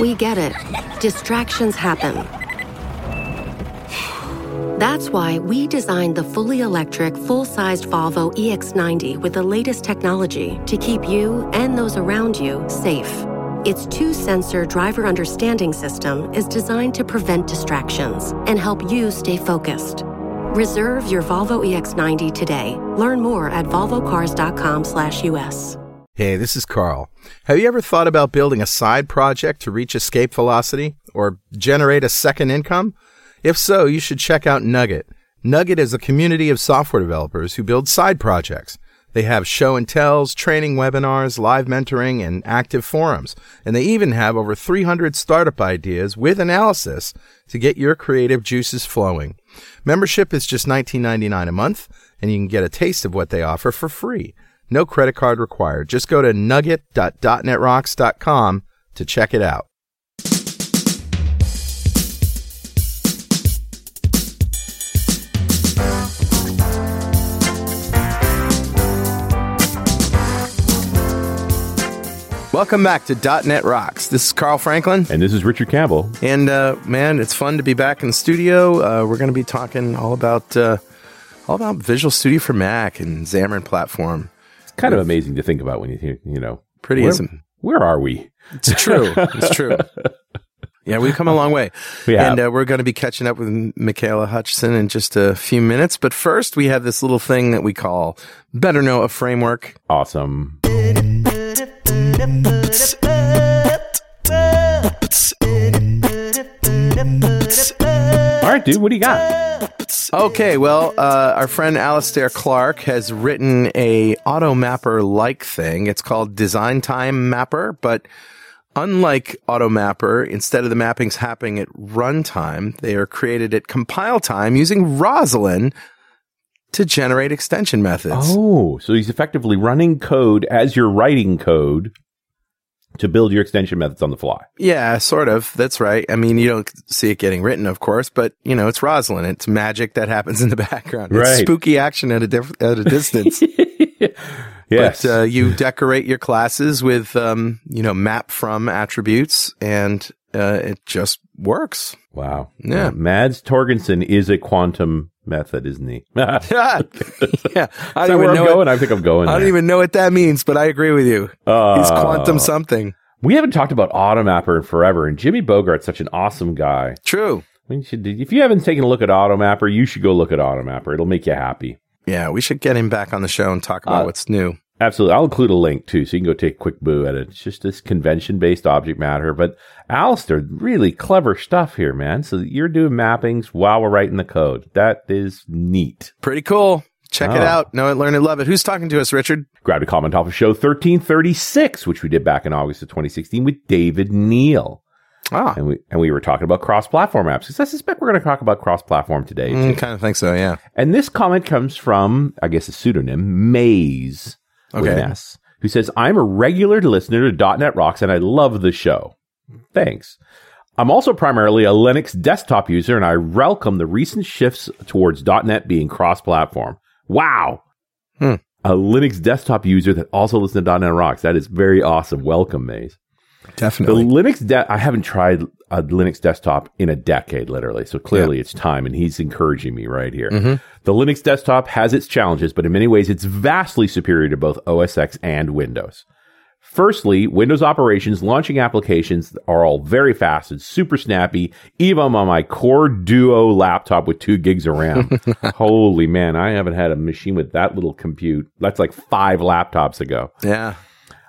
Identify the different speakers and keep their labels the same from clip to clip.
Speaker 1: We get it. Distractions happen. That's why we designed the fully electric, full sized Volvo EX90 with the latest technology to keep you and those around you safe. Its two sensor driver understanding system is designed to prevent distractions and help you stay focused. Reserve your Volvo EX90 today. Learn more at volvocars.com/us.
Speaker 2: Hey, this is Carl. Have you ever thought about building a side project to reach escape velocity or generate a second income? If so, you should check out Nugget. Nugget is a community of software developers who build side projects. They have show and tells, training webinars, live mentoring, and active forums. And they even have over 300 startup ideas with analysis to get your creative juices flowing. Membership is just $19.99 a month, and you can get a taste of what they offer for free. No credit card required. Just go to nugget.netrocks.com to check it out. Welcome back to .NET Rocks. This is Carl Franklin.
Speaker 3: And this is Richard Campbell.
Speaker 2: And uh, man, it's fun to be back in the studio. Uh, we're going to be talking all about uh, all about Visual Studio for Mac and Xamarin Platform.
Speaker 3: Kind of amazing to think about when you hear, you know,
Speaker 2: Pretty
Speaker 3: where, where are we?
Speaker 2: It's true. It's true. Yeah, we've come a long way.
Speaker 3: Have.
Speaker 2: And uh, we're going to be catching up with Michaela Hutchinson in just a few minutes. But first, we have this little thing that we call Better Know a Framework.
Speaker 3: Awesome. All right, dude, what do you got?
Speaker 2: Okay, well, uh, our friend Alistair Clark has written a AutoMapper like thing. It's called Design Time Mapper, but unlike AutoMapper, instead of the mappings happening at runtime, they are created at compile time using Roslyn to generate extension methods.
Speaker 3: Oh, so he's effectively running code as you're writing code to build your extension methods on the fly.
Speaker 2: Yeah, sort of. That's right. I mean, you don't see it getting written, of course, but you know, it's Roslyn. It's magic that happens in the background. It's
Speaker 3: Right.
Speaker 2: spooky action at a diff- at a distance.
Speaker 3: Yes.
Speaker 2: But uh, you decorate your classes with, um, you know, map from attributes, and uh, it just works.
Speaker 3: wow.
Speaker 2: Yeah.
Speaker 3: Uh, Mads Torgersen is a quantum method, isn't he?
Speaker 2: yeah, I don't even know.
Speaker 3: going?
Speaker 2: What,
Speaker 3: I think I'm going.
Speaker 2: I don't
Speaker 3: there.
Speaker 2: even know what that means, but I agree with you.
Speaker 3: Uh,
Speaker 2: He's quantum something.
Speaker 3: We haven't talked about Automapper in forever, and Jimmy Bogard's such an awesome guy.
Speaker 2: True.
Speaker 3: I mean, if you haven't taken a look at Automapper, you should go look at Automapper. It'll make you happy.
Speaker 2: Yeah, we should get him back on the show and talk about
Speaker 3: Uh,
Speaker 2: what's new.
Speaker 3: Absolutely. I'll include a link too, so you can go take a quick boo at it. It's just this convention based object mapper. But Alistair, really clever stuff here, man. So you're doing mappings while we're writing the code. That is neat.
Speaker 2: Pretty cool. Check it
Speaker 3: Oh.
Speaker 2: out. Know it, learn it, love it. Who's talking to us, Richard?
Speaker 3: Grabbed a comment off of show 1336, which we did back in August of 2016 with David Neal.
Speaker 2: Ah,
Speaker 3: And we, and we were talking about cross platform apps. Because I suspect we're going to talk about cross platform today.
Speaker 2: mm, kind of think so. Yeah.
Speaker 3: And this comment comes from, I guess, a pseudonym, Maze,
Speaker 2: Okay.
Speaker 3: who says, I'm a regular listener to .NET Rocks and I love the show. Thanks. I'm also primarily a Linux desktop user and I welcome the recent shifts towards .NET being cross-platform. Wow.
Speaker 2: Hmm.
Speaker 3: A Linux desktop user that also listens to .NET Rocks. That is very awesome. Welcome, Maze. The Linux, de- I haven't tried a Linux desktop in a decade, literally. So clearly it's time, and he's encouraging me right here. Mm-hmm. The Linux desktop has its challenges, but in many ways it's vastly superior to both OS X and Windows. Firstly, Windows operations launching applications are all very fast and super snappy, even on my Core Duo laptop with two gigs of RAM. Holy man, I haven't had a machine with that little compute. That's like five laptops ago.
Speaker 2: yeah.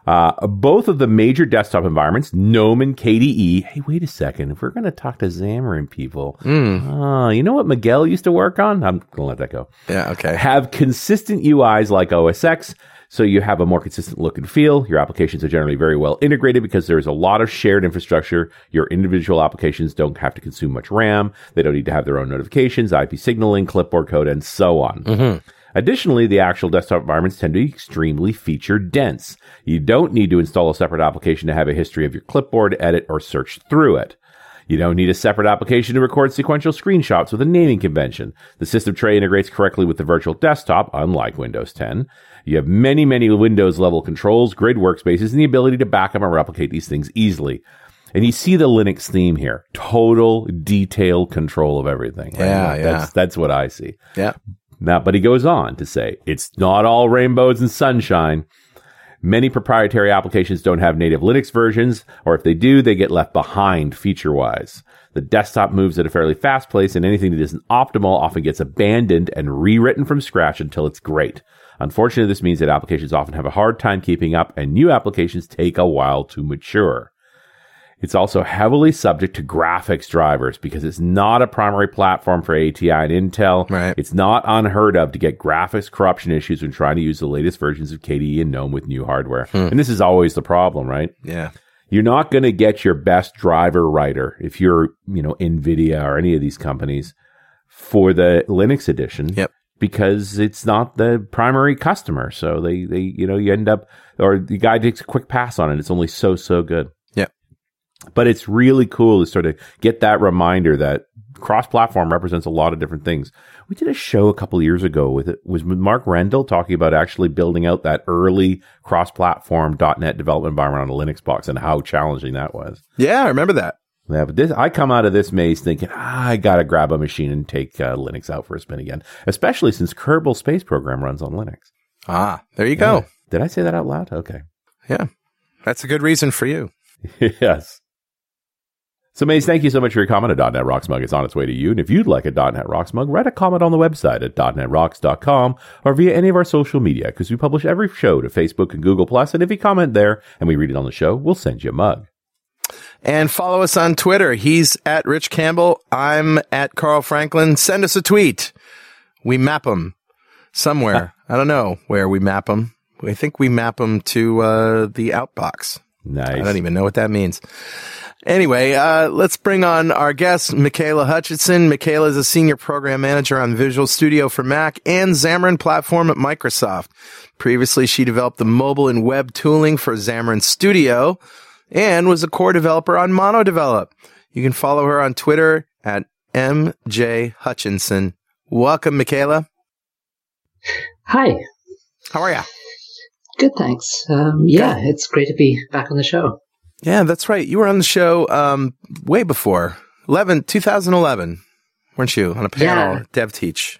Speaker 3: Uh, both of the major desktop environments, GNOME and KDE. Hey, wait a second. If we're going to talk to Xamarin people, uh, you know what Miguel used to work on? I'm going to let that go.
Speaker 2: Yeah. Okay.
Speaker 3: Have consistent UIs like OS X, so you have a more consistent look and feel. Your applications are generally very well integrated because there's a lot of shared infrastructure. Your individual applications don't have to consume much RAM. They don't need to have their own notifications, IP signaling, clipboard code, and so on. Additionally, the actual desktop environments tend to be extremely feature dense. You don't need to install a separate application to have a history of your clipboard, edit, or search through it. You don't need a separate application to record sequential screenshots with a naming convention. The system tray integrates correctly with the virtual desktop, unlike Windows 10. You have many, many Windows level controls, grid workspaces, and the ability to back up and replicate these things easily. And you see the Linux theme here. Total detailed control of everything. right?
Speaker 2: Yeah, yeah.
Speaker 3: That's, that's what I see.
Speaker 2: Yeah.
Speaker 3: Now, but he goes on to say, it's not all rainbows and sunshine. Many proprietary applications don't have native Linux versions, or if they do, they get left behind feature wise. The desktop moves at a fairly fast pace, and anything that isn't optimal often gets abandoned and rewritten from scratch until it's great. Unfortunately, this means that applications often have a hard time keeping up, and new applications take a while to mature. It's also heavily subject to graphics drivers because it's not a primary platform for ATI and Intel.
Speaker 2: Right.
Speaker 3: It's not unheard of to get graphics corruption issues when trying to use the latest versions of KDE and GNOME with new hardware. Hmm. And this is always the problem, right?
Speaker 2: Yeah.
Speaker 3: You're not going to get your best driver writer if you're, you know, NVIDIA or any of these companies for the Linux edition.
Speaker 2: Yep.
Speaker 3: Because it's not the primary customer. So they, they, you know, you end up, or the guy takes a quick pass on it. It's only so, so good. But it's really cool to sort of get that reminder that cross platform represents a lot of different things. We did a show a couple of years ago with it was with Mark Rendle talking about actually building out that early cross platform .NET development environment on a Linux box and how challenging that was.
Speaker 2: Yeah, I remember that.
Speaker 3: Yeah, but this I come out of this maze thinking ah, I gotta grab a machine and take uh, Linux out for a spin again, especially since Kerbal Space Program runs on Linux.
Speaker 2: Ah, there you go.
Speaker 3: Did I say that out loud? Okay.
Speaker 2: Yeah. That's a good reason for you.
Speaker 3: yes. So, Maze, thank you so much for your comment. A .NET Rocks mug is on its way to you. And if you'd like a .NET Rocks mug, write a comment on the website at .NETRocks.com or via any of our social media because we publish every show to Facebook and Google+. And if you comment there and we read it on the show, we'll send you a mug.
Speaker 2: And follow us on Twitter. He's at Rich Campbell. I'm at Carl Franklin. Send us a tweet. We map them somewhere. I don't know where we map them. I think we map them to uh, the outbox.
Speaker 3: Nice.
Speaker 2: I don't even know what that means. Anyway, uh, let's bring on our guest, Michaela Hutchinson. Michaela is a senior program manager on Visual Studio for Mac and Xamarin platform at Microsoft. Previously, she developed the mobile and web tooling for Xamarin Studio and was a core developer on MonoDevelop. You can follow her on Twitter at MJ Hutchinson. Welcome, Michaela.
Speaker 4: Hi.
Speaker 2: How are you?
Speaker 4: Good, thanks. Um, yeah, it's great to be back on the show.
Speaker 2: Yeah, that's right. You were on the show um, way before 11, 2011, weren't you? On a panel,
Speaker 4: Yeah.
Speaker 2: Dev Teach.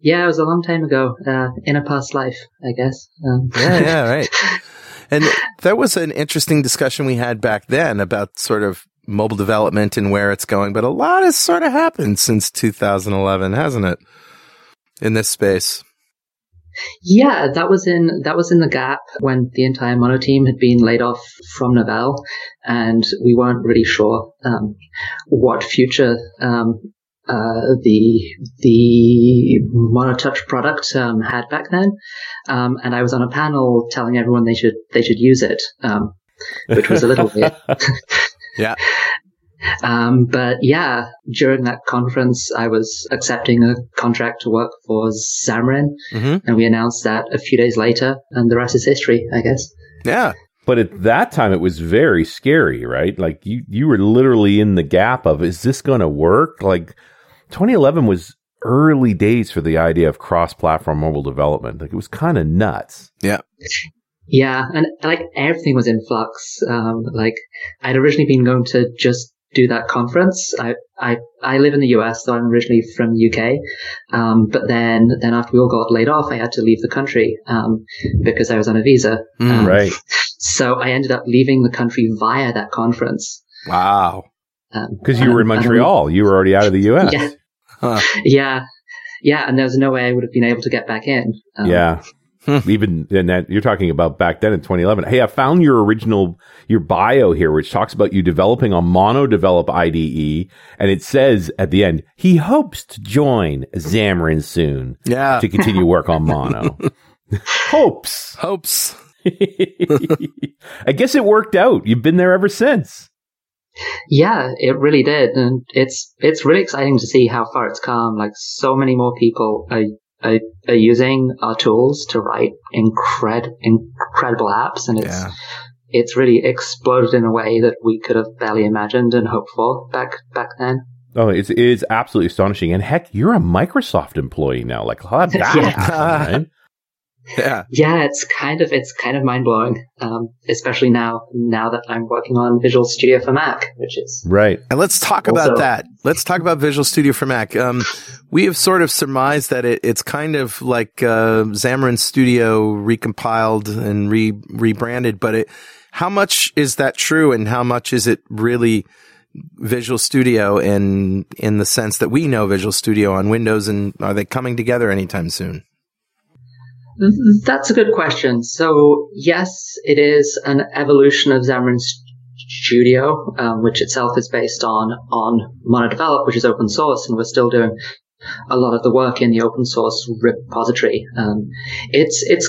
Speaker 4: Yeah, it was a long time ago, uh, in a past life, I guess. Um,
Speaker 2: Yeah, yeah, right. And that was an interesting discussion we had back then about sort of mobile development and where it's going. But a lot has sort of happened since 2011, hasn't it? In this space.
Speaker 4: Yeah, that was in that was in the gap when the entire Mono team had been laid off from Novell, and we weren't really sure um, what future um, uh, the the MonoTouch product um, had back then. Um, and I was on a panel telling everyone they should they should use it, um, which was a little weird.
Speaker 2: Yeah.
Speaker 4: Um, but yeah, during that conference, I was accepting a contract to work for Xamarin,
Speaker 2: Mhm.
Speaker 4: and we announced that a few days later, and the rest is history, I guess.
Speaker 2: Yeah.
Speaker 3: But at that time, it was very scary, right? Like you, you were literally in the gap of, is this going to work? Like 2011 was early days for the idea of cross-platform mobile development. Like it was kind of nuts.
Speaker 2: Yeah.
Speaker 4: Yeah, and like everything was in flux. Um, like I'd originally been going to just do that conference. I I I live in the US, so I'm originally from the UK. Um, but then then after we all got laid off, I had to leave the country um, because I was on a visa.
Speaker 2: Mm,
Speaker 4: Um,
Speaker 3: Right.
Speaker 4: So I ended up leaving the country via that conference.
Speaker 2: Wow.
Speaker 4: Um,
Speaker 3: Because you were in
Speaker 4: um,
Speaker 3: Montreal. You were already out of the US.
Speaker 4: Yeah.
Speaker 2: Huh.
Speaker 4: Yeah, yeah, and there was no way I would have been able to get back in. Um,
Speaker 3: Yeah.
Speaker 2: Hmm.
Speaker 3: Even and that you're talking about back then in 2011. Hey, I found your original your bio here, which talks about you developing a mono develop IDE, and it says at the end he hopes to join Xamarin soon
Speaker 2: Yeah.
Speaker 3: to continue work on mono. hopes.
Speaker 2: Hopes.
Speaker 3: I guess it worked out. You've been there ever since.
Speaker 4: Yeah, it really did, and it's it's really exciting to see how far it's come. Like so many more people are are, are using our tools to write incred incredible apps, and it's
Speaker 2: Yeah.
Speaker 4: it's really exploded in a way that we could have barely imagined and hoped for back back then.
Speaker 3: Oh, it's it is absolutely astonishing. And heck, you're a Microsoft employee now. Like how did that
Speaker 4: Yeah.
Speaker 2: Yeah.
Speaker 4: Yeah, it's kind of it's kind of mind blowing, um, especially now now that I'm working on Visual Studio for Mac, which is
Speaker 3: right.
Speaker 2: And let's talk also, about that. Let's talk about Visual Studio for Mac. Um, we have sort of surmised that it, it's kind of like uh, Xamarin Studio recompiled and re rebranded, but it how much is that true, and how much is it really? Visual Studio in in the sense that we know Visual Studio on Windows, and are they coming together anytime soon?
Speaker 4: That's a good question. So yes, it is an evolution of Xamarin Studio, um, which itself is based on on MonoDevelop, which is open source, and we're still doing a lot of the work in the open source repository. Um, it's it's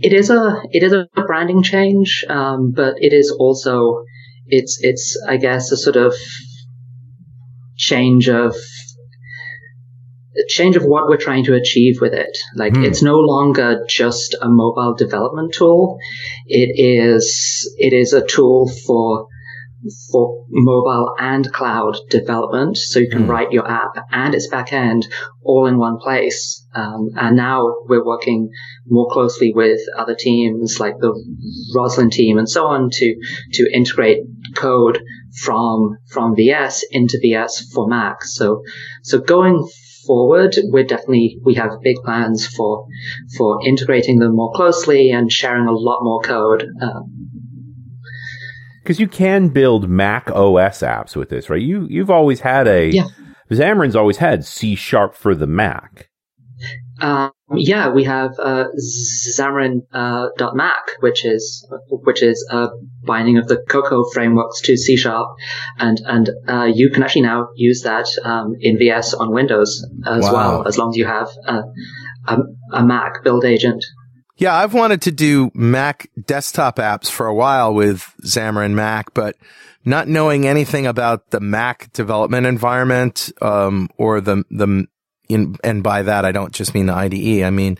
Speaker 4: it is a it is a branding change, um, but it is also it's it's I guess a sort of change of change of what we're trying to achieve with it. Like mm. it's no longer just a mobile development tool. It is it is a tool for for mobile and cloud development. So you can mm. write your app and its backend all in one place. Um, and now we're working more closely with other teams like the Roslyn team and so on to, to integrate code from, from VS into VS for Mac. So, so going forward, we're definitely, we have big plans for, for integrating them more closely and sharing a lot more code. Um,
Speaker 3: because you can build Mac OS apps with this, right? You you've always had a yeah. Xamarin's always had C sharp for the Mac.
Speaker 4: Um, yeah, we have uh, Xamarin uh, .Mac, which is which is a binding of the Cocoa frameworks to C sharp, and and uh, you can actually now use that um, in VS on Windows as wow. well, as long as you have a, a, a Mac build agent.
Speaker 2: Yeah, I've wanted to do Mac desktop apps for a while with Xamarin Mac, but not knowing anything about the Mac development environment, um, or the, the, in, and by that, I don't just mean the IDE. I mean,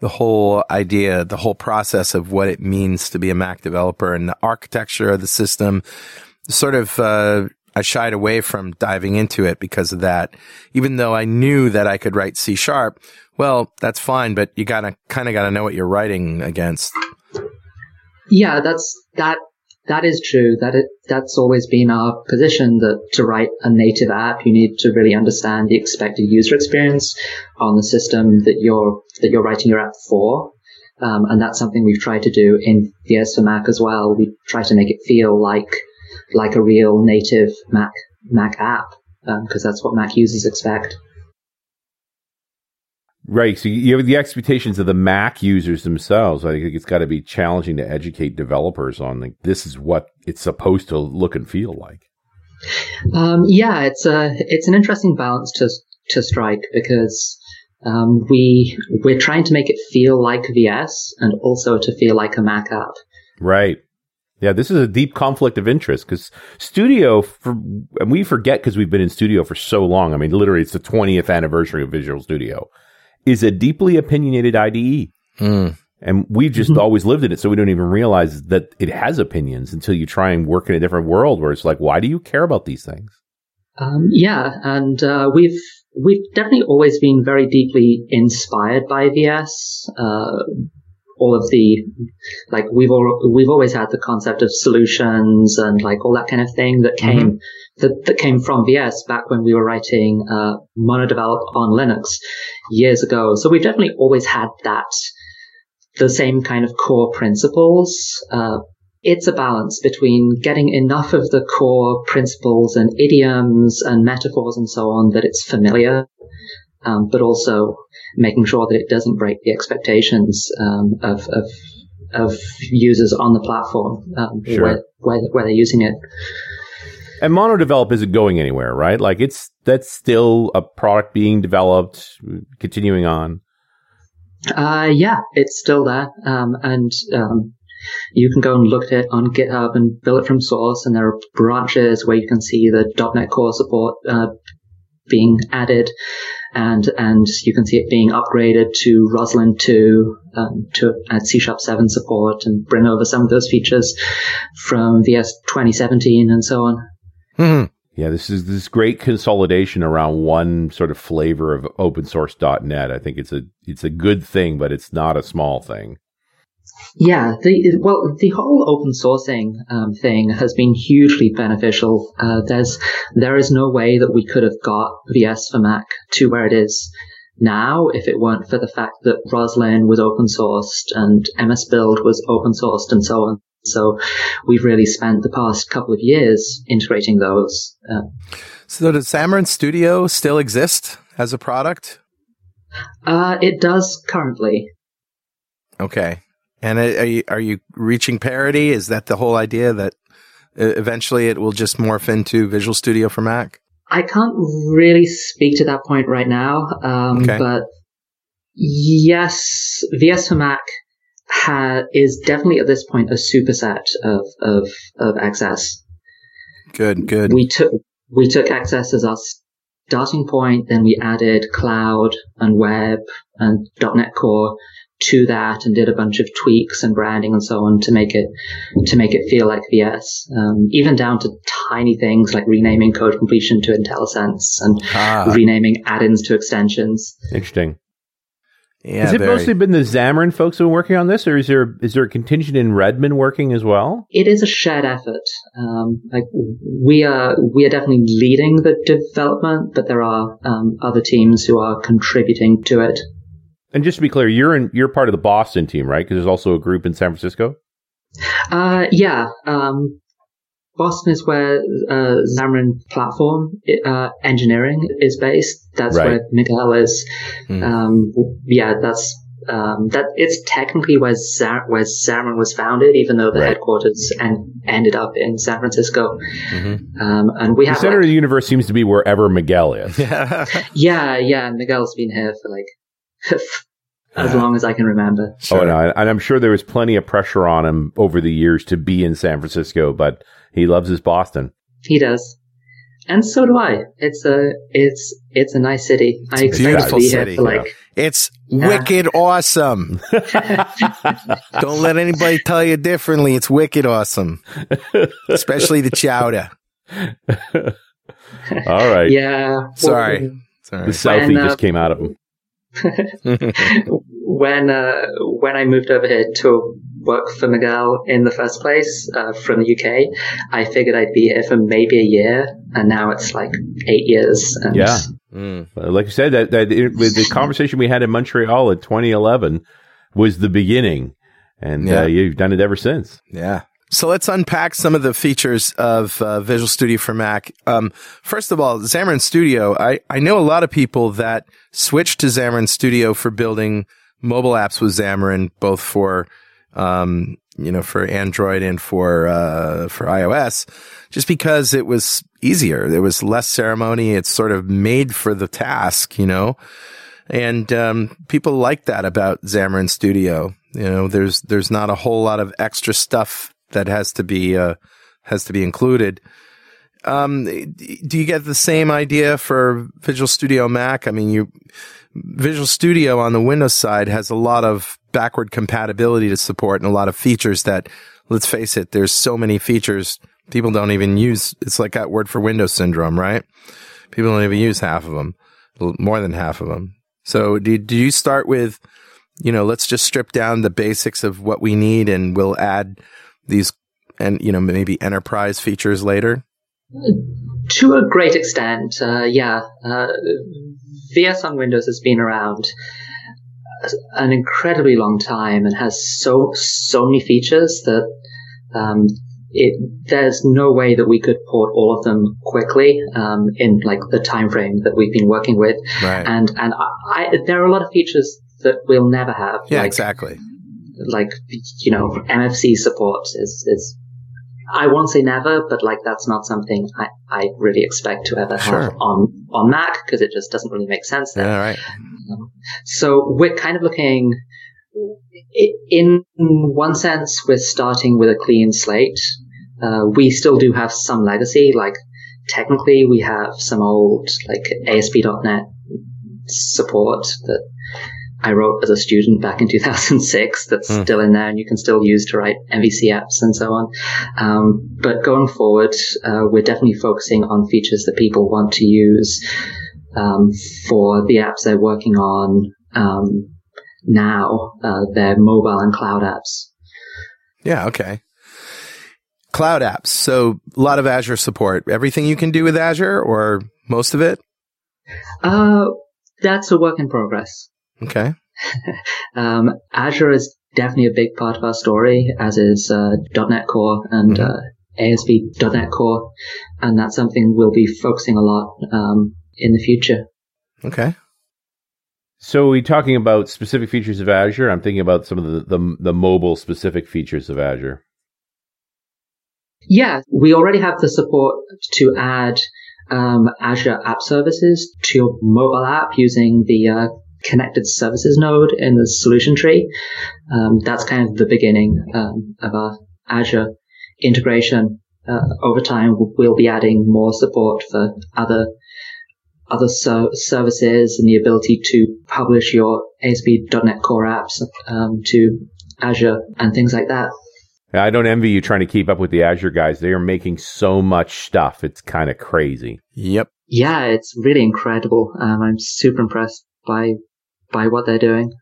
Speaker 2: the whole idea, the whole process of what it means to be a Mac developer and the architecture of the system sort of, uh, I shied away from diving into it because of that. Even though I knew that I could write C sharp, well, that's fine, but you gotta kind of gotta know what you're writing against.
Speaker 4: Yeah, that's that. That is true. That it, that's always been our position that to write a native app, you need to really understand the expected user experience on the system that you're that you're writing your app for. Um, and that's something we've tried to do in VS for Mac as well. We try to make it feel like like a real native Mac Mac app because um, that's what Mac users expect.
Speaker 3: Right. So you have the expectations of the Mac users themselves. I think it's got to be challenging to educate developers on like this is what it's supposed to look and feel like.
Speaker 4: Um, yeah, it's a it's an interesting balance to to strike because um, we we're trying to make it feel like VS and also to feel like a Mac app.
Speaker 3: Right. Yeah, this is a deep conflict of interest because Studio, for, and we forget because we've been in Studio for so long. I mean, literally, it's the 20th anniversary of Visual Studio is a deeply opinionated IDE. Mm. And we've just mm-hmm. always lived in it. So we don't even realize that it has opinions until you try and work in a different world where it's like, why do you care about these things?
Speaker 4: Um, yeah. And, uh, we've, we've definitely always been very deeply inspired by VS. Uh, all of the like we've all, we've always had the concept of solutions and like all that kind of thing that came mm-hmm that, that came from VS back when we were writing uh, MonoDevelop on Linux years ago. So we've definitely always had that, the same kind of core principles. Uh, it's a balance between getting enough of the core principles and idioms and metaphors and so on that it's familiar, um, but also making sure that it doesn't break the expectations um, of, of, of users on the platform um, sure. where, where, where they're using it.
Speaker 3: And Mono Develop isn't going anywhere, right? Like it's that's still a product being developed, continuing on.
Speaker 4: Uh, yeah, it's still there, um, and um, you can go and look at it on GitHub and build it from source. And there are branches where you can see the .NET Core support uh, being added, and and you can see it being upgraded to Roslyn 2 um, to add C Sharp 7 support and bring over some of those features from VS 2017 and so on.
Speaker 3: Mm-hmm. Yeah, this is this great consolidation around one sort of flavor of open source.net. I think it's a it's a good thing, but it's not a small thing.
Speaker 4: Yeah, the well, the whole open sourcing um, thing has been hugely beneficial. Uh, there's there is no way that we could have got VS for Mac to where it is now if it weren't for the fact that Roslyn was open sourced and MS Build was open sourced and so on. So we've really spent the past couple of years integrating those. Uh,
Speaker 2: so does Xamarin Studio still exist as a product?
Speaker 4: Uh, it does currently.
Speaker 2: Okay. And are you, are you reaching parity? Is that the whole idea that eventually it will just morph into Visual Studio for Mac?
Speaker 4: I can't really speak to that point right now, um, okay. but yes, VS for Mac ha- is definitely at this point a superset of of of XS.
Speaker 2: Good, good.
Speaker 4: We took we took XS as our starting point, then we added cloud and web and .NET Core to that and did a bunch of tweaks and branding and so on to make it to make it feel like VS, um, even down to tiny things like renaming code completion to IntelliSense and ah. renaming add-ins to extensions.
Speaker 3: Interesting. Yeah, Has it very... mostly been the Xamarin folks who are working on this, or is there is there a contingent in Redmond working as well?
Speaker 4: It is a shared effort. Um, like we are we are definitely leading the development, but there are um, other teams who are contributing to it.
Speaker 3: And just to be clear, you're in you're part of the Boston team, right? Because there's also a group in San Francisco.
Speaker 4: Uh, yeah. Um, Boston is where uh, Xamarin Platform uh, Engineering is based. That's right. where Miguel is. Mm. Um, yeah, that's um, that. It's technically where Zar- where Xamarin was founded, even though the right. headquarters and ended up in San Francisco. Mm-hmm. Um, and we
Speaker 3: the
Speaker 4: have
Speaker 3: center like, of the universe seems to be wherever Miguel is.
Speaker 4: yeah, yeah. Miguel's been here for like as long as I can remember.
Speaker 3: Sure. Oh, no, and I'm sure there was plenty of pressure on him over the years to be in San Francisco, but he loves his Boston.
Speaker 4: He does, and so do I. It's a it's it's a nice city. It's I expect to be city, here for like.
Speaker 2: Yeah. It's yeah. wicked awesome. Don't let anybody tell you differently. It's wicked awesome, especially the chowder.
Speaker 3: All right.
Speaker 4: Yeah.
Speaker 2: Sorry. Well, Sorry.
Speaker 3: The Southie uh, just came out of him.
Speaker 4: when uh, when I moved over here to work for Miguel in the first place uh, from the UK, I figured I'd be here for maybe a year, and now it's like eight years. And
Speaker 3: yeah, mm. like you said, that, that the conversation we had in Montreal in 2011 was the beginning, and uh, yeah. uh, you've done it ever since.
Speaker 2: Yeah. So let's unpack some of the features of uh, Visual Studio for Mac. Um, first of all, Xamarin Studio. I, I know a lot of people that switched to Xamarin Studio for building mobile apps with Xamarin, both for um, you know for Android and for uh, for iOS, just because it was easier. There was less ceremony. It's sort of made for the task, you know. And um, people like that about Xamarin Studio. You know, there's there's not a whole lot of extra stuff that has to be uh, has to be included. Um, do you get the same idea for Visual Studio Mac? I mean, you Visual Studio on the Windows side has a lot of backward compatibility to support and a lot of features that, let's face it, there's so many features people don't even use. It's like that word for Windows syndrome, right? People don't even use half of them, more than half of them. So do, do you start with, you know, let's just strip down the basics of what we need and we'll add these and you know maybe enterprise features later?
Speaker 4: To a great extent, uh, yeah. Uh, VS on Windows has been around an incredibly long time and has so so many features that um, it, there's no way that we could port all of them quickly um, in like the time frame that we've been working with. Right. And and I, I, there are a lot of features that we'll never have.
Speaker 2: Yeah, like, exactly
Speaker 4: like you know MFC support is is I won't say never, but like that's not something I, I really expect to ever sure. have on on Mac because it just doesn't really make sense there.
Speaker 2: Yeah, right.
Speaker 4: Um, so we're kind of looking in one sense we're starting with a clean slate. Uh, we still do have some legacy, like technically we have some old like ASP.NET support that I wrote as a student back in 2006 that's mm. still in there and you can still use to write MVC apps and so on. Um, but going forward, uh, we're definitely focusing on features that people want to use um, for the apps they're working on um, now, uh, their mobile and cloud apps.
Speaker 2: Yeah, okay. Cloud apps. So a lot of Azure support. Everything you can do with Azure or most of it?
Speaker 4: Uh, that's a work in progress.
Speaker 2: Okay.
Speaker 4: um, Azure is definitely a big part of our story, as is uh, .NET Core and mm-hmm. uh, ASP.NET Core, and that's something we'll be focusing a lot um, in the future.
Speaker 2: Okay.
Speaker 3: So, we're we talking about specific features of Azure? I'm thinking about some of the, the, the mobile specific features of Azure.
Speaker 4: Yeah, we already have the support to add um, Azure App Services to your mobile app using the uh, connected services node in the solution tree. Um, that's kind of the beginning um, of our Azure integration. Uh, over time, we'll be adding more support for other other so- services and the ability to publish your ASP.NET Core apps um, to Azure and things like that.
Speaker 3: I don't envy you trying to keep up with the Azure guys. They are making so much stuff. It's kind of crazy.
Speaker 2: Yep.
Speaker 4: Yeah, it's really incredible. Um, I'm super impressed by by what they're doing.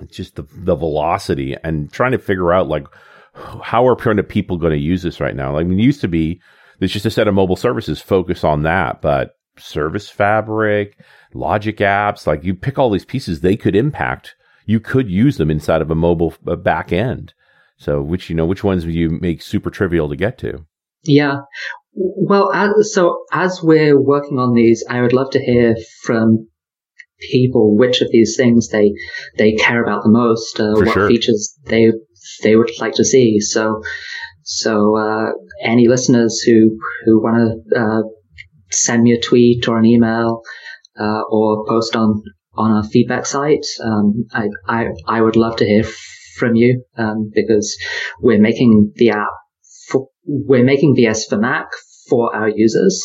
Speaker 3: It's just the the velocity and trying to figure out like how are people going to use this right now. I mean, it used to be there's just a set of mobile services focus on that, but Service Fabric, Logic apps, like you pick all these pieces, they could impact. You could use them inside of a mobile back end. So, which you know, which ones would you make super trivial to get to?
Speaker 4: Yeah. Well, as, so as we're working on these, I would love to hear from people which of these things they they care about the most, uh, what sure. features they they would like to see. So, so uh, any listeners who who want to uh, send me a tweet or an email uh, or post on on our feedback site, um, I, I I would love to hear from you um, because we're making the app for, we're making VS for Mac for our users.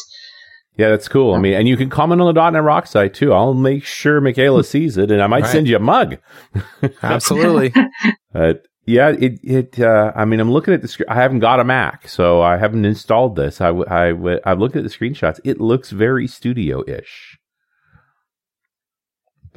Speaker 3: Yeah, that's cool. I mean, and you can comment on the .NET Rock site too. I'll make sure Michaela sees it, and I might right. send you a mug.
Speaker 2: Absolutely.
Speaker 3: but yeah, it it. Uh, I mean, I'm looking at the screen. I haven't got a Mac, so I haven't installed this. I I I've looked at the screenshots. It looks very studio ish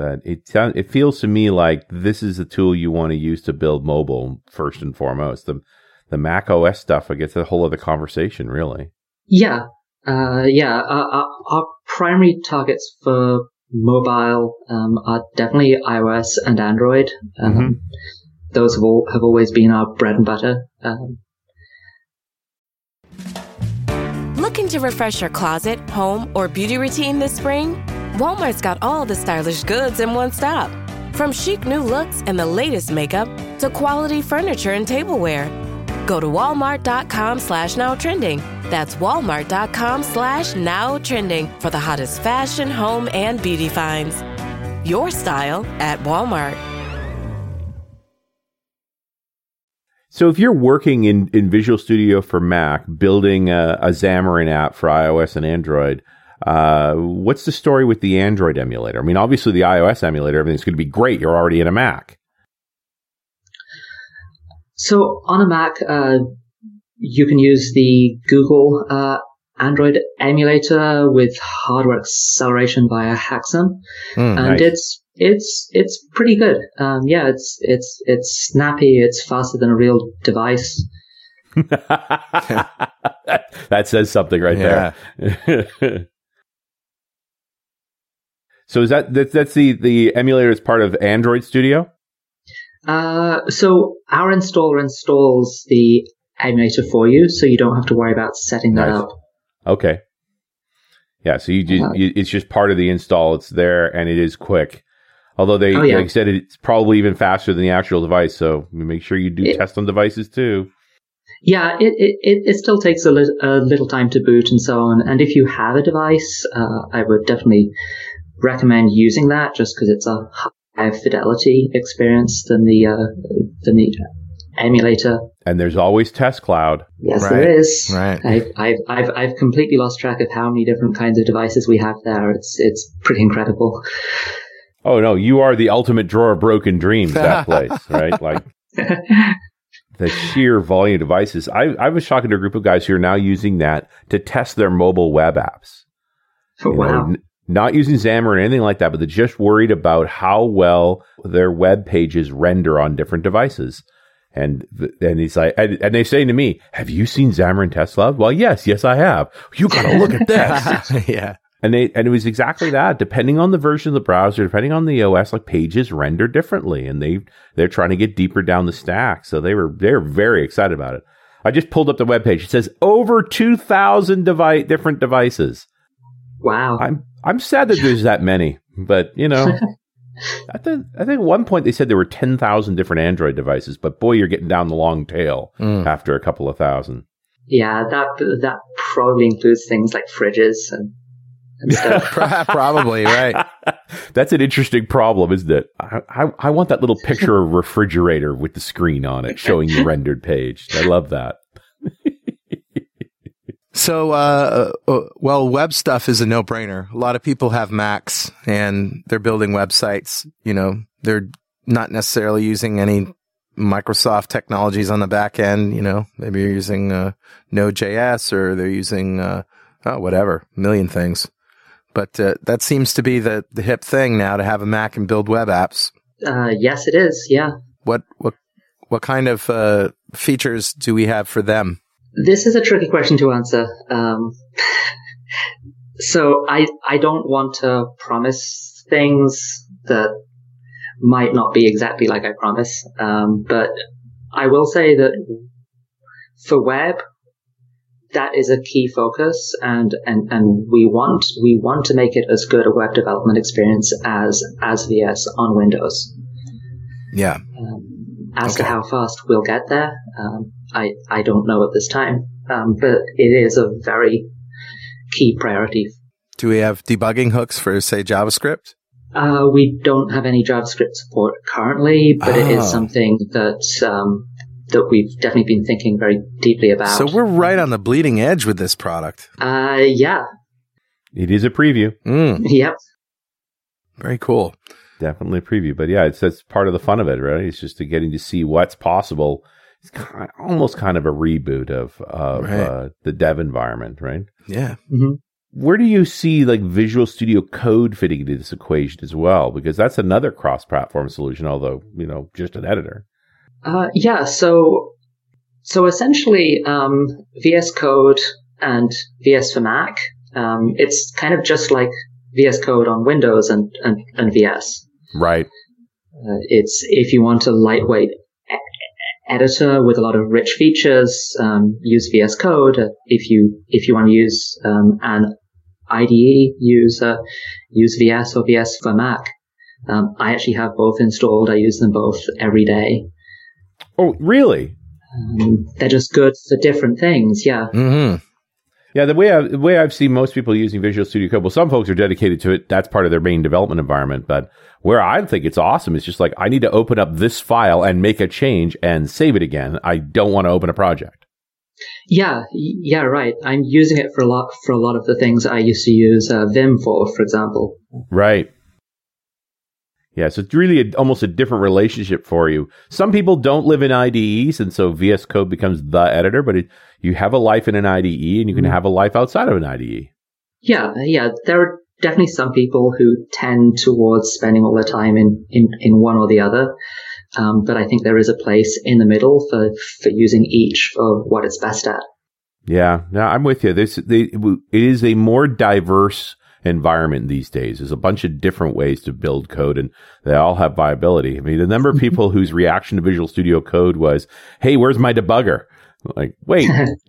Speaker 3: but it sounds it feels to me like this is the tool you want to use to build mobile first and foremost. The the Mac OS stuff, I guess, a whole other conversation, really.
Speaker 4: Yeah, uh, yeah. Our, our, primary targets for mobile um, are definitely iOS and Android. Um, mm-hmm. Those have all have always been our bread and butter. Um,
Speaker 5: Looking to refresh your closet, home, or beauty routine this spring? Walmart's got all the stylish goods in one stop. From chic new looks and the latest makeup to quality furniture and tableware. Go to walmart.com slash now trending. That's walmart.com slash now trending for the hottest fashion, home, and beauty finds. Your style at Walmart.
Speaker 3: So if you're working in, in Visual Studio for Mac, building a, a Xamarin app for iOS and Android – uh, what's the story with the Android emulator? I mean, obviously the iOS emulator, everything's going to be great. You're already in a Mac.
Speaker 4: So on a Mac, uh, you can use the Google uh, Android emulator with hardware acceleration via HAXM, mm, and nice. it's it's it's pretty good. Um, yeah, it's it's it's snappy. It's faster than a real device.
Speaker 3: that says something right yeah. there. So is that that's, that's the the emulator is part of Android Studio?
Speaker 4: Uh, so our installer installs the emulator for you, so you don't have to worry about setting that nice. up.
Speaker 3: Okay. Yeah, so you, uh, you, it's just part of the install. It's there and it is quick. Although they, oh, yeah. like I said, it's probably even faster than the actual device. So make sure you do it, test on devices too.
Speaker 4: Yeah, it, it, it still takes a, li- a little time to boot and so on. And if you have a device, uh, I would definitely recommend using that just because it's a higher fidelity experience than the uh, than the emulator.
Speaker 3: And there's always Test Cloud.
Speaker 4: Yes, right. there is. Right. I've, I've, I've, I've completely lost track of how many different kinds of devices we have there. It's, it's pretty incredible.
Speaker 3: Oh no, you are the ultimate drawer of broken dreams. That place, right? Like the sheer volume of devices. I, I was talking to a group of guys who are now using that to test their mobile web apps.
Speaker 4: Oh, wow. Know,
Speaker 3: not using Xamarin or anything like that, but they're just worried about how well their web pages render on different devices. And and he's like, and, and they say to me, "Have you seen Xamarin Test Lab?" Well, yes, yes, I have. You got to look at this.
Speaker 2: yeah.
Speaker 3: And they and it was exactly that. Depending on the version of the browser, depending on the OS, like pages render differently, and they they're trying to get deeper down the stack. So they were they're very excited about it. I just pulled up the web page. It says over two thousand device different devices.
Speaker 4: Wow.
Speaker 3: I'm I'm sad that there's that many, but you know, I think I think at one point they said there were ten thousand different Android devices, but boy, you're getting down the long tail mm. after a couple of thousand.
Speaker 4: Yeah, that that probably includes things like fridges and stuff.
Speaker 2: Probably right.
Speaker 3: That's an interesting problem, isn't it? I, I, I want that little picture of refrigerator with the screen on it showing the rendered page. I love that.
Speaker 2: So, uh, uh, well, web stuff is a no brainer. A lot of people have Macs and they're building websites. You know, they're not necessarily using any Microsoft technologies on the back end. You know, maybe you're using uh, Node.js or they're using uh, oh, whatever, million things. But uh, that seems to be the, the hip thing now to have a Mac and build web apps.
Speaker 4: Uh, yes, it is. Yeah.
Speaker 2: What what what kind of uh, features do we have for them?
Speaker 4: This is a tricky question to answer. Um, so I I don't want to promise things that might not be exactly like I promise. Um, but I will say that for web, that is a key focus and, and, and we want, we want to make it as good a web development experience as, as VS on Windows.
Speaker 2: Yeah.
Speaker 4: Um, as okay. to how fast we'll get there, um, I, I don't know at this time. Um, but it is a very key priority.
Speaker 2: Do we have debugging hooks for, say, JavaScript?
Speaker 4: Uh, we don't have any JavaScript support currently, but oh. it is ah. something that um, that we've definitely been thinking very deeply about.
Speaker 2: So we're right on the bleeding edge with this product.
Speaker 4: Uh, yeah.
Speaker 3: It is a preview.
Speaker 2: Mm.
Speaker 4: Yep.
Speaker 2: Very cool.
Speaker 3: Definitely a preview, but yeah, it's that's part of the fun of it, right? It's just to getting to see what's possible. It's kind of, almost kind of a reboot of of right. uh, the dev environment, right?
Speaker 2: Yeah.
Speaker 4: Mm-hmm.
Speaker 3: Where do you see like Visual Studio Code fitting into this equation as well? Because that's another cross-platform solution, although you know just an editor.
Speaker 4: Uh, yeah, so so essentially, um, VS Code and VS for Mac, um, it's kind of just like VS Code on Windows and and, and VS.
Speaker 3: Right.
Speaker 4: Uh, it's if you want a lightweight editor with a lot of rich features, um, use VS Code. If you if you want to use um, an IDE, use uh, use VS or VS for Mac. Um, I actually have both installed. I use them both every day.
Speaker 3: Oh, really?
Speaker 4: Um, they're just good for different things. Yeah.
Speaker 2: Mm-hmm.
Speaker 3: Yeah, the way I, the way I've seen most people using Visual Studio Code, well, some folks are dedicated to it. That's part of their main development environment. But where I think it's awesome is just like I need to open up this file and make a change and save it again. I don't want to open a project.
Speaker 4: Yeah, yeah, right. I'm using it for a lot for a lot of the things I used to use uh, Vim for, for example.
Speaker 3: Right. Yeah, so it's really a, almost a different relationship for you. Some people don't live in IDEs, and so VS Code becomes the editor, but it, you have a life in an IDE and you can mm-hmm. have a life outside of an IDE.
Speaker 4: Yeah, yeah. There are definitely some people who tend towards spending all their time in, in, in one or the other. Um, but I think there is a place in the middle for, for using each for what it's best at.
Speaker 3: Yeah, no, I'm with you. This they, it is a more diverse environment these days. There's a bunch of different ways to build code and they all have viability. I mean, the number of people whose reaction to Visual Studio Code was, Hey, where's my debugger? Like, wait.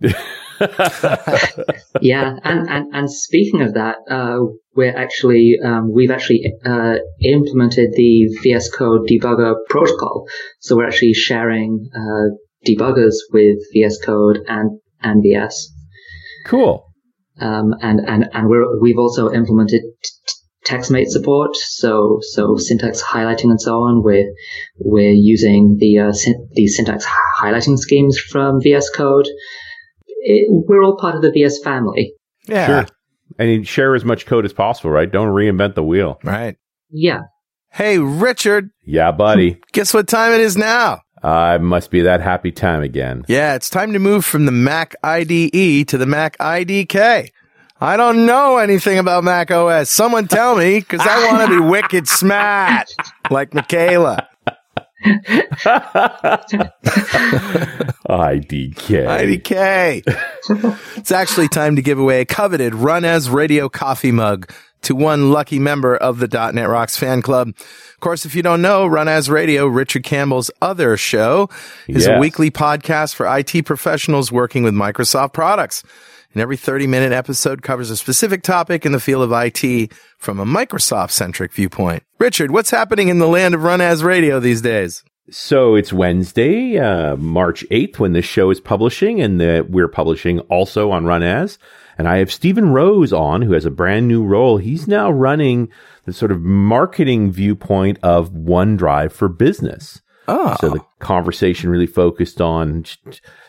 Speaker 4: yeah. And, and, and speaking of that, uh, we're actually, um, we've actually, uh, implemented the VS Code debugger protocol. So we're actually sharing, uh, debuggers with VS Code and, and VS.
Speaker 3: Cool.
Speaker 4: Um, and, and, and we're, we've also implemented t- TextMate support. So, so syntax highlighting and so on. We're, we're using the, uh, syn- the syntax highlighting schemes from VS Code. It, we're all part of the VS family.
Speaker 3: Yeah. Sure. And you share as much code as possible, right? Don't reinvent the wheel.
Speaker 2: Right.
Speaker 4: Yeah.
Speaker 2: Hey, Richard,
Speaker 3: Yeah, buddy.
Speaker 2: guess what time it is now?
Speaker 3: Uh, it must be that happy time again.
Speaker 2: Yeah, it's time to move from the Mac IDE to the Mac IDK. I don't know anything about Mac OS. Someone tell me, because I want to be wicked smart, like Michaela.
Speaker 3: IDK.
Speaker 2: IDK. it's actually time to give away a coveted RunAs Radio coffee mug to one lucky member of the .NET Rocks fan club. Of course, if you don't know, RunAs Radio, Richard Campbell's other show, is a weekly podcast for IT professionals working with Microsoft products. And every 30 minute episode covers a specific topic in the field of IT from a Microsoft centric viewpoint. Richard, what's happening in the land of RunAs Radio these days?
Speaker 3: So it's Wednesday, uh, March 8th, when this show is publishing, and the, we're publishing also on RunAs. And I have Stephen Rose on, who has a brand new role. He's now running the sort of marketing viewpoint of OneDrive for business.
Speaker 2: Oh,
Speaker 3: So the conversation really focused on,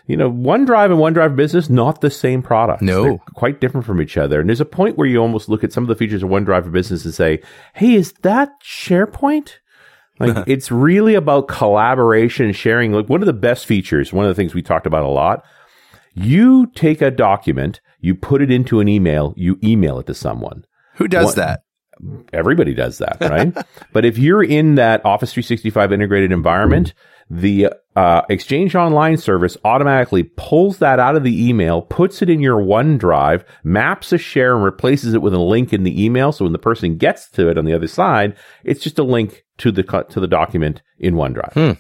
Speaker 3: you know, OneDrive and OneDrive Business, not the same product.
Speaker 2: No.
Speaker 3: They're quite different from each other. And there's a point where you almost look at some of the features of OneDrive for Business and say, hey, is that SharePoint? Like it's really about collaboration and sharing. Like one of the best features, one of the things we talked about a lot, you take a document, you put it into an email, you email it to someone
Speaker 2: who does
Speaker 3: what-
Speaker 2: that?
Speaker 3: everybody does that, right? but if you're in that Office 365 integrated environment, the uh, Exchange Online service automatically pulls that out of the email, puts it in your OneDrive, maps a share, and replaces it with a link in the email. So when the person gets to it on the other side, it's just a link to the to the document in OneDrive.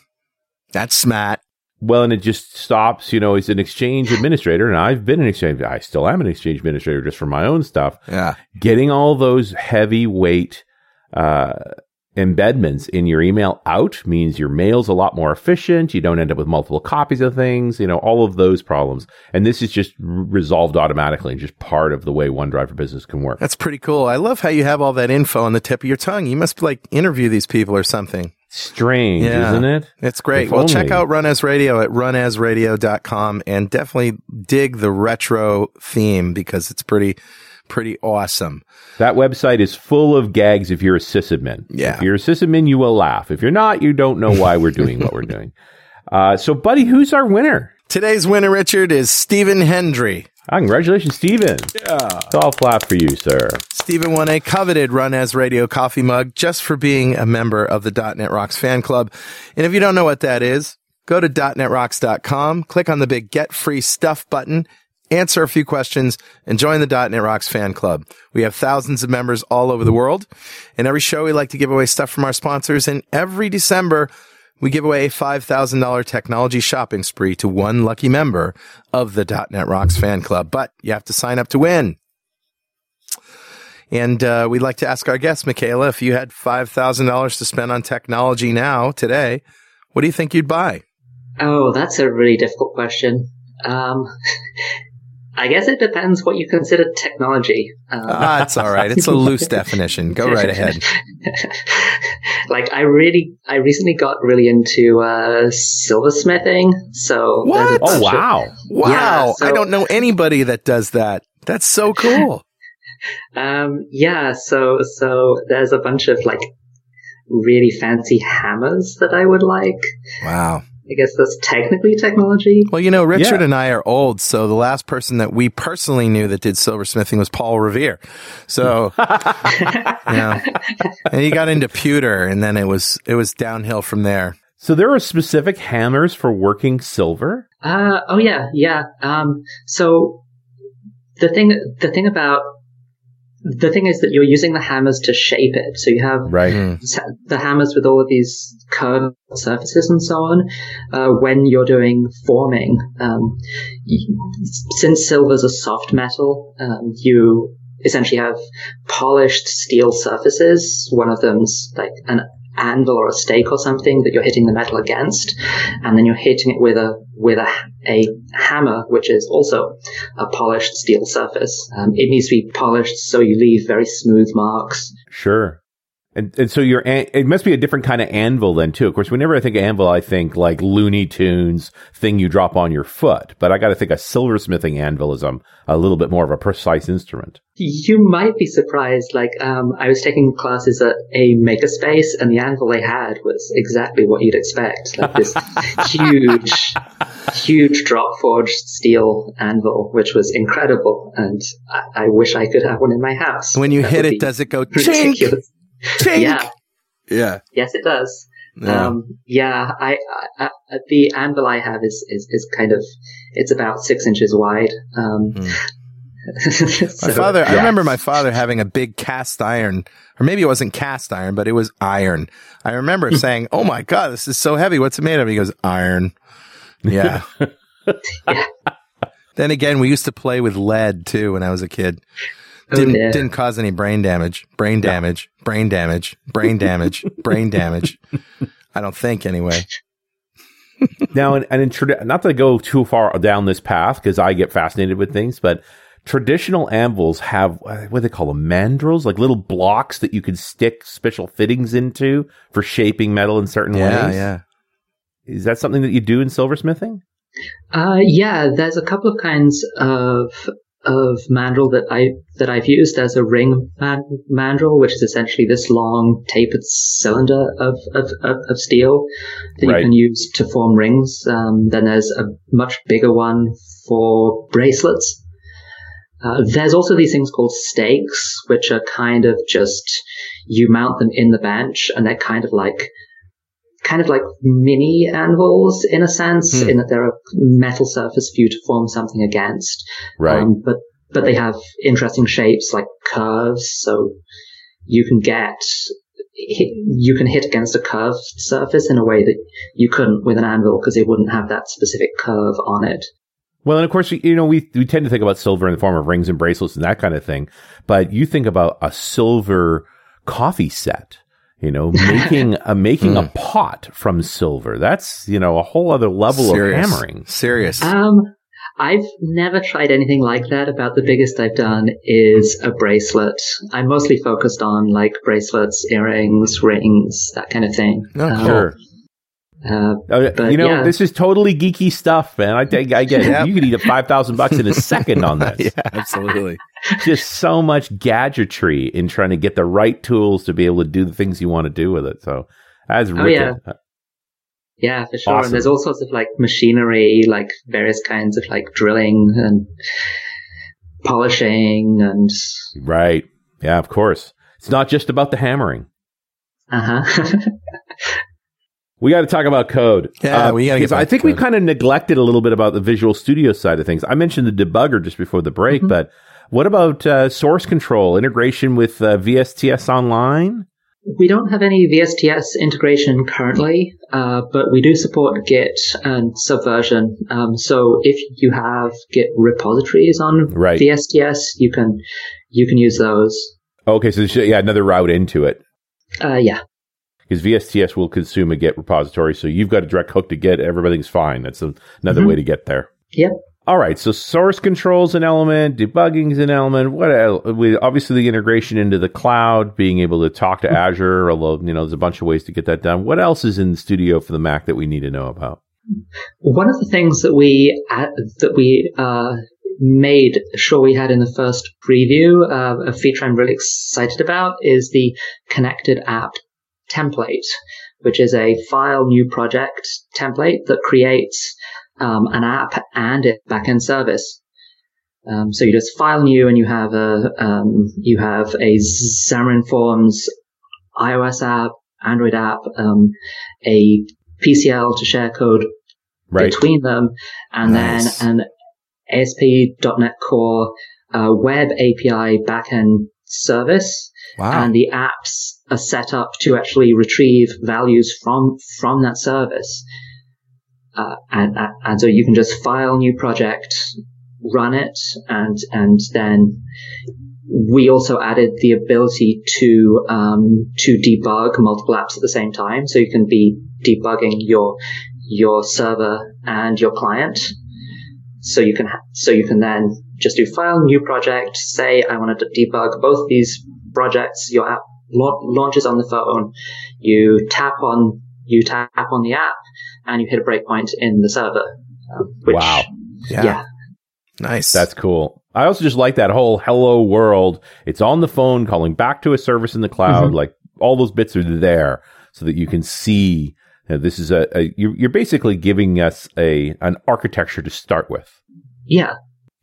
Speaker 2: That's smart.
Speaker 3: Well, and it just stops, you know, as an Exchange administrator, and I've been an Exchange, I still am an Exchange administrator just for my own stuff
Speaker 2: Yeah.
Speaker 3: getting all those heavyweight uh, embedments in your email out means your mail's a lot more efficient. You don't end up with multiple copies of things, you know, all of those problems. And this is just resolved automatically and just part of the way OneDrive for Business can work.
Speaker 2: That's pretty cool. I love how you have all that info on the tip of your tongue. You must like interview these people or something.
Speaker 3: Strange,
Speaker 2: Yeah.
Speaker 3: isn't it?
Speaker 2: It's great.
Speaker 3: If
Speaker 2: well, check out RunAs Radio at runasradio.com and definitely dig the retro theme because it's pretty, pretty awesome.
Speaker 3: That website is full of gags if you're a sysadmin.
Speaker 2: Yeah.
Speaker 3: If you're a sysadmin, you will laugh. If you're not, you don't know why we're doing what we're doing. Uh, so, buddy, who's our winner?
Speaker 2: Today's winner, Richard, is Stephen Hendry.
Speaker 3: Ah, congratulations, Stephen. Yeah. It's all flat for you, sir.
Speaker 2: Stephen won a coveted RunAs Radio coffee mug just for being a member of the .NET Rocks fan club. And if you don't know what that is, go to .NETRocks.com, click on the big Get Free Stuff button, answer a few questions, and join the .NET Rocks fan club. We have thousands of members all over the world. And every show we like to give away stuff from our sponsors. And every December, we give away a $5,000 technology shopping spree to one lucky member of the .NET Rocks fan club. But you have to sign up to win. And uh, we'd like to ask our guest, Michaela, if you had $5,000 to spend on technology now, today, what do you think you'd buy?
Speaker 4: Oh, that's a really difficult question. Um, I guess it depends what you consider technology. Um,
Speaker 2: Ah, it's all right. It's a loose definition. Go right ahead.
Speaker 4: like I really, I recently got really into uh, silversmithing. So there's
Speaker 2: What?
Speaker 3: Oh,
Speaker 4: bunch of-
Speaker 3: wow.
Speaker 2: Wow.
Speaker 4: Yeah, so-
Speaker 2: I don't know anybody that does that. That's so cool.
Speaker 4: Um, yeah, so so there's a bunch of like really fancy hammers that I would like.
Speaker 2: Wow.
Speaker 4: I guess that's technically technology.
Speaker 2: Well, you know, Richard
Speaker 3: Yeah.
Speaker 2: and I are old, so the last person that we personally knew that did silversmithing was Paul Revere. So, you know, and he got into pewter, and then it was it was downhill from there.
Speaker 3: So there are specific hammers for working silver.
Speaker 4: Uh, oh yeah, yeah. Um, so the thing, the thing about the thing is that you're using the hammers to shape it. So you have
Speaker 3: Right.
Speaker 2: Mm.
Speaker 4: the hammers with all of these curved surfaces and so on. Uh, when you're doing forming, um, y- since silver's a soft metal, um, you essentially have polished steel surfaces. One of them's like an anvil or a stake or something that you're hitting the metal against, and then you're hitting it with a with a, a hammer, which is also a polished steel surface. Um, it needs to be polished so you leave very smooth marks.
Speaker 3: Sure. And, and so your it must be a different kind of anvil then too. Of course, whenever I think of anvil, I think like Looney Tunes thing you drop on your foot. But I got to think a silversmithing anvil is a, a little bit more of a precise instrument.
Speaker 4: You might be surprised. Like um, I was taking classes at a makerspace, and the anvil they had was exactly what you'd expect, like this huge, huge drop forged steel anvil, which was incredible. And I, I, wish I could have one in my house.
Speaker 2: When you that hit it, does it go ridiculous?
Speaker 4: Tink. Yeah.
Speaker 2: Yeah.
Speaker 4: Yes, it does. Yeah. Um, yeah, I, I, I, the anvil I have is, is, is kind of, it's about six inches wide. Um,
Speaker 2: mm. so, my father, yeah. I remember my father having a big cast iron, or maybe it wasn't cast iron, but it was iron. I remember saying, "Oh my god, this is so heavy. What's it made of?" He goes, "Iron." Yeah. yeah. Then again, we used to play with lead too when I was a kid. Oh, didn't yeah. didn't cause any brain damage. Brain damage. No. Brain damage. Brain damage. brain damage. I don't think anyway.
Speaker 3: now, and, and in tradi- not to go too far down this path because I get fascinated with things, but traditional anvils have what do they call them mandrels, like little blocks that you could stick special fittings into for shaping metal in certain
Speaker 2: yeah,
Speaker 3: ways.
Speaker 2: Yeah,
Speaker 3: Is that something that you do in silversmithing?
Speaker 4: Uh, yeah, there's a couple of kinds of of mandrel that I that I've used as a ring man- mandrel, which is essentially this long tapered cylinder of of, of, of steel that right. you can use to form rings. Um, then there's a much bigger one for bracelets. Uh, there's also these things called stakes, which are kind of just you mount them in the bench, and they're kind of like kind of like mini anvils in a sense, hmm. in that they're a metal surface for you to form something against.
Speaker 3: Right. Um,
Speaker 4: but but they have interesting shapes like curves, so you can get you can hit against a curved surface in a way that you couldn't with an anvil because it wouldn't have that specific curve on it.
Speaker 3: Well, and of course, you know, we, we tend to think about silver in the form of rings and bracelets and that kind of thing. But you think about a silver coffee set you know, making a making a hmm. pot from silver. That's you know a whole other level Serious. of hammering.
Speaker 2: Serious.
Speaker 4: Um, I've never tried anything like that. About the biggest I've done is a bracelet. I'm mostly focused on like bracelets, earrings, rings, that kind of thing.
Speaker 3: Oh, um, sure. Uh, oh, but, you know, yeah. this is totally geeky stuff, man. I, think I get it. Yep. You could eat a five thousand bucks in a second on this.
Speaker 2: yeah, absolutely.
Speaker 3: Just so much gadgetry in trying to get the right tools to be able to do the things you want to do with it. So that's oh,
Speaker 4: yeah. Yeah, for sure. Awesome. And there's all sorts of like machinery, like various kinds of like drilling and polishing and.
Speaker 3: Right. Yeah, of course. It's not just about the hammering.
Speaker 4: Uh huh.
Speaker 3: We got to talk about code.
Speaker 2: Yeah, uh, we got to get.
Speaker 3: I think we kind of neglected a little bit about the Visual Studio side of things. I mentioned the debugger just before the break, mm-hmm. but what about uh, source control integration with uh, VSTS Online?
Speaker 4: We don't have any VSTS integration currently, uh, but we do support Git and Subversion. Um, so if you have Git repositories on right. VSTS, you can you can use those.
Speaker 3: Okay, so yeah, another route into it.
Speaker 4: Uh, yeah
Speaker 3: because VSTS will consume a Git repository. So you've got a direct hook to Git. Everything's fine. That's a, another mm-hmm. way to get there.
Speaker 4: Yep.
Speaker 3: All right. So source control's an element, debugging is an element. What else? We, obviously the integration into the cloud, being able to talk to mm-hmm. Azure, although, you know, there's a bunch of ways to get that done. What else is in the studio for the Mac that we need to know about?
Speaker 4: One of the things that we, that we, uh, made sure we had in the first preview, uh, a feature I'm really excited about is the connected app template, which is a file new project template that creates um, an app and a backend service. Um, so you just file new and you have a um, you have a Xamarin Forms iOS app, Android app, um, a PCL to share code right. between them, and nice. then an ASP.NET Core uh, web API backend service
Speaker 2: Wow.
Speaker 4: And the apps are set up to actually retrieve values from, from that service. Uh, and, and so you can just file new project, run it, and, and then we also added the ability to, um, to debug multiple apps at the same time. So you can be debugging your, your server and your client. So you can, ha- so you can then just do file new project, say I wanted to debug both these projects, your app la- launches on the phone. You tap on you tap on the app, and you hit a breakpoint in the server. Um, which,
Speaker 3: Wow.
Speaker 2: Yeah.
Speaker 4: yeah.
Speaker 2: Nice.
Speaker 3: That's cool. I also just like that whole hello world. It's on the phone calling back to a service in the cloud.
Speaker 4: Mhm.
Speaker 3: Like all those bits are there so that you can see uh, this is a, a you're, you're basically giving us a an architecture to start with.
Speaker 4: yeah.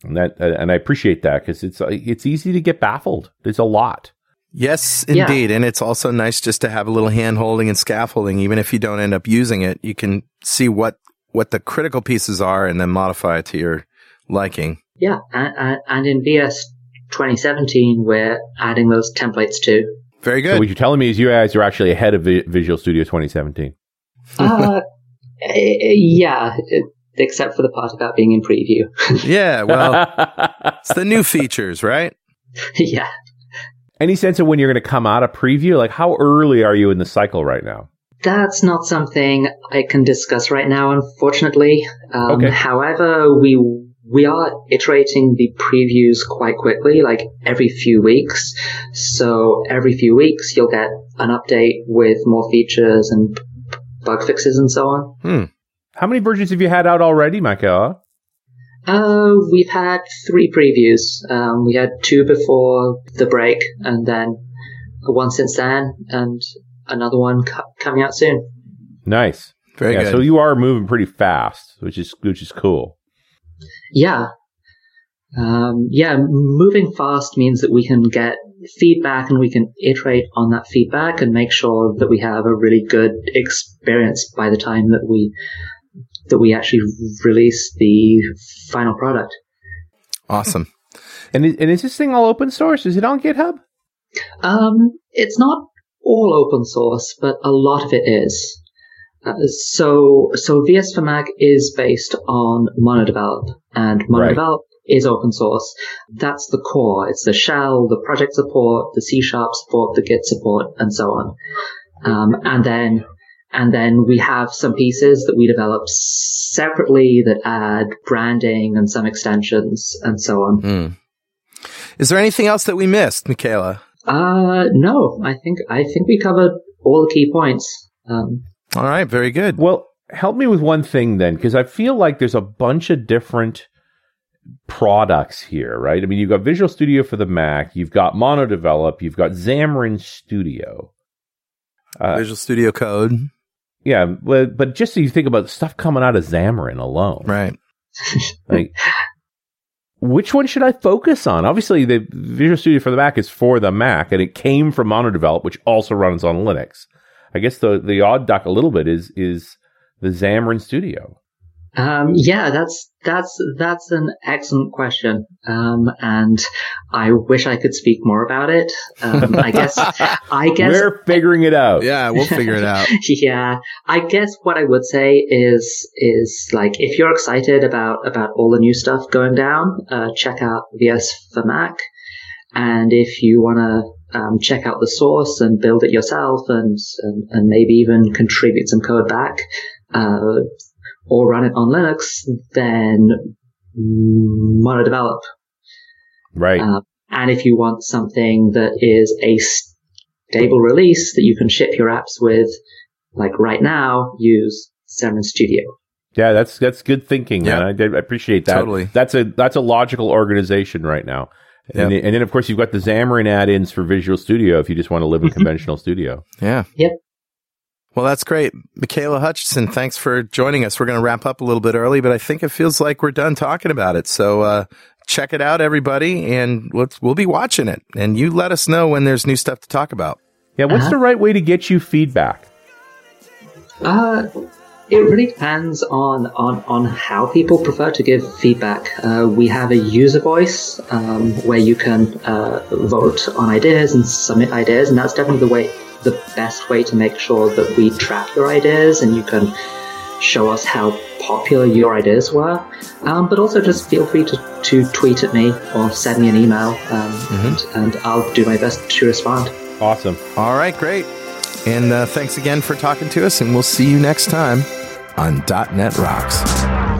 Speaker 3: And that uh, and I appreciate that because it's uh, it's easy to get baffled. There's a lot.
Speaker 2: Yes,
Speaker 4: Yeah.
Speaker 2: indeed. And it's also nice just to have a little hand holding and scaffolding. Even if you don't end up using it, you can see what, what the critical pieces are and then modify it to your liking.
Speaker 4: Yeah, and, and, and in VS 2017, we're adding those templates too.
Speaker 2: Very
Speaker 3: So
Speaker 2: good.
Speaker 3: what you're telling me is you guys are actually ahead of Visual Studio 2017.
Speaker 4: Uh, eh, yeah, eh, except for the part about being in preview.
Speaker 2: yeah. Well, it's the new features, right?
Speaker 4: yeah.
Speaker 3: Any sense of when you're going to come out of preview? Like how early are you in the cycle right now?
Speaker 4: That's not something I can discuss right now, unfortunately. Um,
Speaker 3: Okay.
Speaker 4: However, we we are iterating the previews quite quickly, like every few weeks. So every few weeks, you'll get an update with more features and bug fixes and so on.
Speaker 2: Hmm.
Speaker 3: How many versions have you had out already, Michaela?
Speaker 4: Uh, we've had three previews. Um, we had two before the break, and then one since then, and another one co- coming out soon.
Speaker 3: Nice.
Speaker 2: Very
Speaker 3: yeah,
Speaker 2: good.
Speaker 3: so you are moving pretty fast, which is which is cool.
Speaker 4: Yeah. Um, yeah, moving fast means that we can get feedback and we can iterate on that feedback and make sure that we have a really good experience by the time that we that we actually release the final product.
Speaker 2: awesome.
Speaker 3: And is, and is this thing all open source? Is it on GitHub?
Speaker 4: Um, it's not all open source, but a lot of it is. Uh, so, so VS for Mac is based on MonoDevelop, and
Speaker 3: Right.
Speaker 4: MonoDevelop is open source. That's the core. It's the shell, the project support, the C sharp support, the Git support, and so on. Um, and then, and then we have some pieces that we develop separately that add branding and some extensions and so on.
Speaker 2: Hmm. Is there anything else that we missed, Michaela?
Speaker 4: Uh, no, I think, I think we covered all the key points. Um,
Speaker 2: All right. Very good.
Speaker 3: Well, help me with one thing then, because I feel like there's a bunch of different products here, right? I mean, you've got Visual Studio for the Mac, you've got MonoDevelop, you've got Xamarin Studio. Uh,
Speaker 2: Visual Studio Code.
Speaker 3: Yeah, but, but just so you think about the stuff coming out of Xamarin alone,
Speaker 2: Right.
Speaker 3: like which one should I focus on? Obviously, the Visual Studio for the Mac is for the Mac, and it came from MonoDevelop, which also runs on Linux. I guess the the odd duck a little bit is is the Xamarin Studio.
Speaker 4: Um, yeah, that's that's that's an excellent question, um, and I wish I could speak more about it. Um, I guess I guess
Speaker 3: We're figuring it out.
Speaker 2: Yeah, we'll figure it out.
Speaker 4: yeah, I guess what I would say is is like if you're excited about about all the new stuff going down, uh, check out VS for Mac, and if you want to um, check out the source and build it yourself, and, and and maybe even contribute some code back, uh, or run it on Linux, then MonoDevelop.
Speaker 3: Right.
Speaker 4: Uh, and if you want something that is a stable release that you can ship your apps with, like right now, use Xamarin Studio.
Speaker 3: yeah, that's that's good thinking,
Speaker 2: Yeah.
Speaker 3: man. I, I appreciate that.
Speaker 2: Totally.
Speaker 3: That's a that's a logical organization right now. And,
Speaker 2: Yep.
Speaker 3: then, and then, of course, you've got the Xamarin add-ins for Visual Studio if you just want to live in conventional studio.
Speaker 2: Yeah.
Speaker 4: Yep.
Speaker 2: Well, that's great. Michaela Hutchinson, thanks for joining us. We're going to wrap up a little bit early, but I think it feels like we're done talking about it. So, uh, check it out, everybody, and let's, we'll be watching it. And you let us know when there's new stuff to talk about.
Speaker 3: Yeah, what's
Speaker 4: Uh-huh.
Speaker 3: the right way to get you feedback?
Speaker 4: Uh, it really depends on, on, on how people prefer to give feedback. Uh, we have a user voice um, where you can uh, vote on ideas and submit ideas, and that's definitely the way, the best way to make sure that we track your ideas and you can show us how popular your ideas were. Um, but also just feel free to, to tweet at me or send me an email, um, and, and I'll do my best to respond.
Speaker 3: Awesome.
Speaker 2: All right, great. And uh, thanks again for talking to us, and we'll see you next time on .NET Rocks.